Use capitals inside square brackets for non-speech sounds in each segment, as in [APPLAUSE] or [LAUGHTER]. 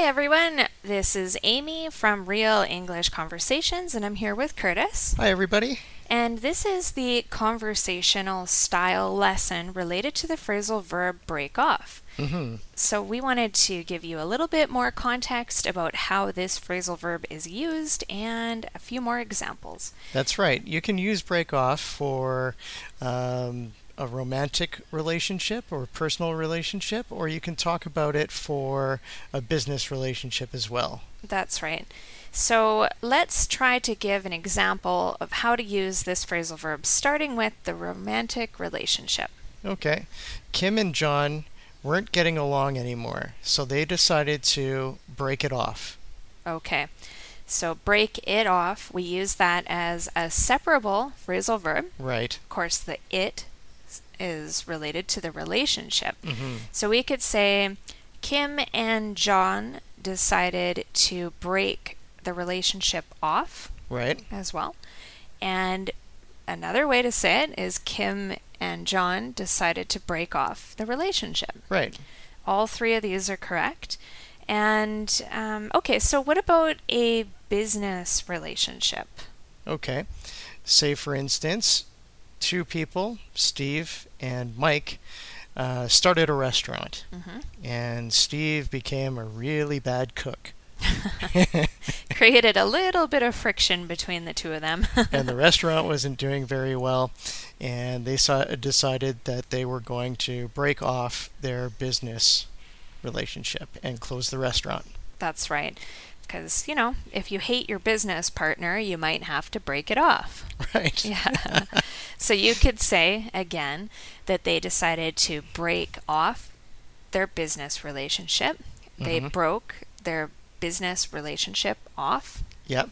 Hi, everyone. This is Amy from Real English Conversations, and I'm here with Curtis. Hi, everybody. And this is the conversational style lesson related to the phrasal verb break off. Mm-hmm. So, we wanted to give you a little bit more context about how this phrasal verb is used and a few more examples. That's right. You can use break off for um, a romantic relationship or personal relationship, or you can talk about it for a business relationship as well. That's right. So let's try to give an example of how to use this phrasal verb, starting with the romantic relationship. Okay. Kim and John weren't getting along anymore, so they decided to break it off. Okay. So break it off, we use that as a separable phrasal verb. Right. Of course, the it is related to the relationship. Mm-hmm. So we could say Kim and John decided to break the relationship off Right. as well. And another way to say it is Kim and John decided to break off the relationship. Right. All three of these are correct. And um, okay, so what about a business relationship? Okay. Say, for instance, two people, Steve and Mike, uh, started a restaurant, Mhm. and Steve became a really bad cook. [LAUGHS] Created a little bit of friction between the two of them. [LAUGHS] and the restaurant wasn't doing very well, and they saw, decided that they were going to break off their business relationship and close the restaurant. That's right. Because, you know, if you hate your business partner, you might have to break it off. [LAUGHS] Right. Yeah. [LAUGHS] so you could say, again, that they decided to break off their business relationship. They Mhm. broke their business relationship off, Yep.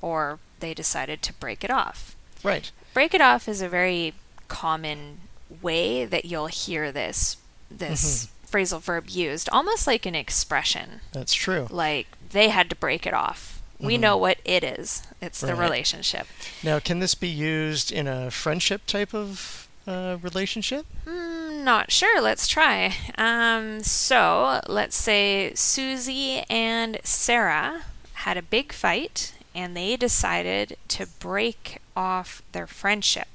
or they decided to break it off. Right. Break it off is a very common way that you'll hear this this phrasal verb used, almost like an expression. That's true. Like they had to break it off. We Mhm. know what it is. It's the relationship. Now, can this be used in a friendship type of uh, relationship? Hmm, not sure. Let's try. Um, so let's say Susie and Sarah had a big fight and they decided to break off their friendship.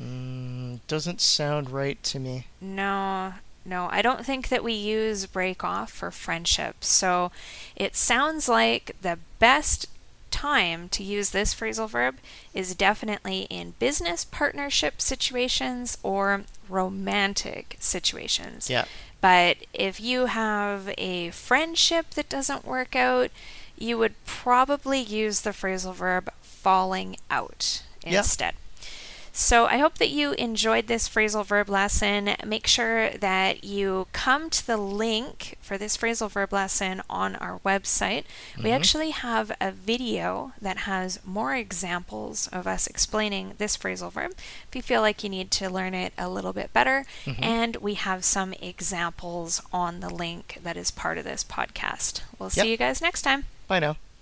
Mm, doesn't sound right to me. No, no, I don't think that we use break off for friendship. So it sounds like the best time to use this phrasal verb is definitely in business partnership situations or romantic situations. Yeah. But if you have a friendship that doesn't work out, you would probably use the phrasal verb falling out Yeah. So I hope that you enjoyed this phrasal verb lesson. Make sure that you come to the link for this phrasal verb lesson on our website. We Mhm. actually have a video that has more examples of us explaining this phrasal verb if you feel like you need to learn it a little bit better. Mhm. And we have some examples on the link that is part of this podcast. We'll Yep. see you guys next time. Bye now.